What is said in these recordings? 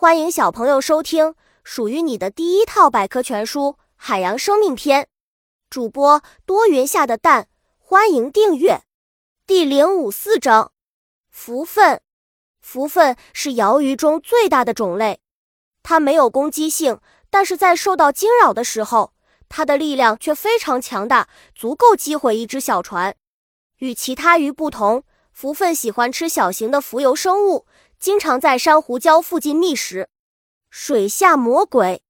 欢迎小朋友收听属于你的第一套百科全书《海洋生命篇》。主播多云下的蛋，欢迎订阅。第零五四章：蝠粪。蝠粪是鳐鱼中最大的种类，它没有攻击性，但是在受到惊扰的时候，它的力量却非常强大，足够击毁一只小船。与其他鱼不同，蝠粪喜欢吃小型的浮游生物。经常在珊瑚礁附近觅食。水下魔鬼，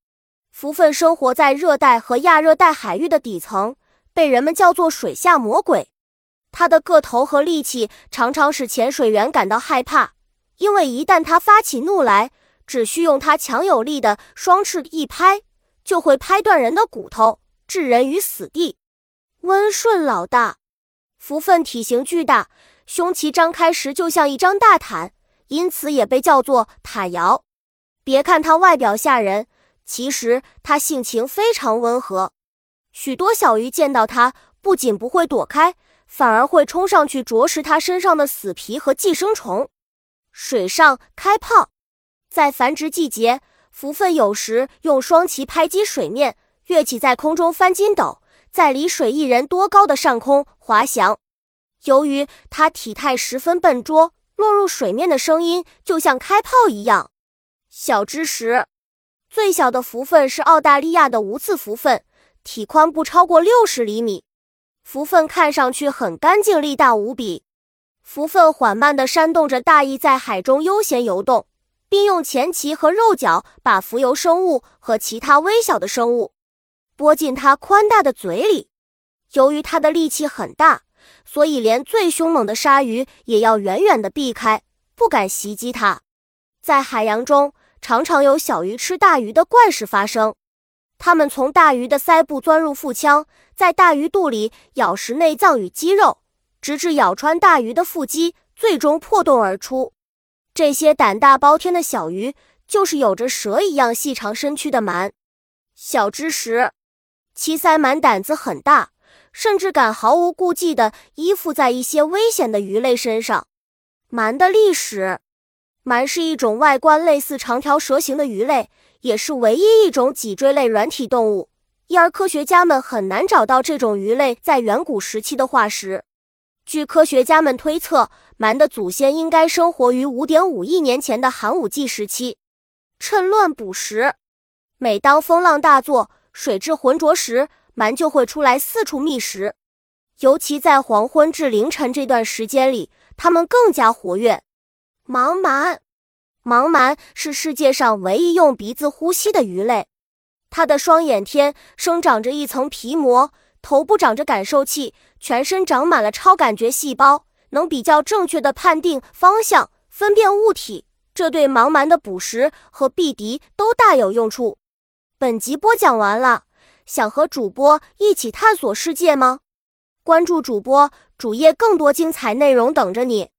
蝠粪生活在热带和亚热带海域的底层，被人们叫做水下魔鬼。它的个头和力气常常使潜水员感到害怕，因为一旦它发起怒来，只需用它强有力的双翅一拍，就会拍断人的骨头，置人于死地。温顺老大，蝠粪体型巨大，胸鳍张开时就像一张大毯。因此也被叫做塔瑶。别看它外表吓人，其实它性情非常温和。许多小鱼见到它，不仅不会躲开，反而会冲上去啄食它身上的死皮和寄生虫。水上开炮，在繁殖季节，蝠粪有时用双鳍拍击水面，跃起在空中翻筋斗，在离水一人多高的上空滑翔。由于它体态十分笨拙。落入水面的声音就像开炮一样。小知识：最小的蝠粪是澳大利亚的无刺蝠粪，体宽不超过六十厘米。蝠粪看上去很干净，力大无比。蝠粪缓慢地扇动着大翼，在海中悠闲游动，并用前鳍和肉脚把浮游生物和其他微小的生物拨进它宽大的嘴里。由于它的力气很大。所以，连最凶猛的鲨鱼也要远远地避开，不敢袭击它。在海洋中，常常有小鱼吃大鱼的怪事发生。它们从大鱼的腮部钻入腹腔，在大鱼肚里咬食内脏与肌肉，直至咬穿大鱼的腹肌，最终破洞而出。这些胆大包天的小鱼，就是有着蛇一样细长身躯的鳗。小知识：七鳃鳗胆子很大。甚至敢毫无顾忌地依附在一些危险的鱼类身上。鳗的历史，鳗是一种外观类似长条蛇形的鱼类，也是唯一一种脊椎类软体动物，因而科学家们很难找到这种鱼类在远古时期的化石。据科学家们推测，鳗的祖先应该生活于5.5亿年前的寒武纪时期。趁乱捕食，每当风浪大作、水质浑浊时。鳗就会出来四处觅食，尤其在黄昏至凌晨这段时间里，它们更加活跃。盲鳗，盲鳗是世界上唯一用鼻子呼吸的鱼类。它的双眼天生长着一层皮膜，头部长着感受器，全身长满了超感觉细胞，能比较正确的判定方向、分辨物体。这对盲鳗的捕食和避敌都大有用处。本集播讲完了。想和主播一起探索世界吗？关注主播主页，更多精彩内容等着你。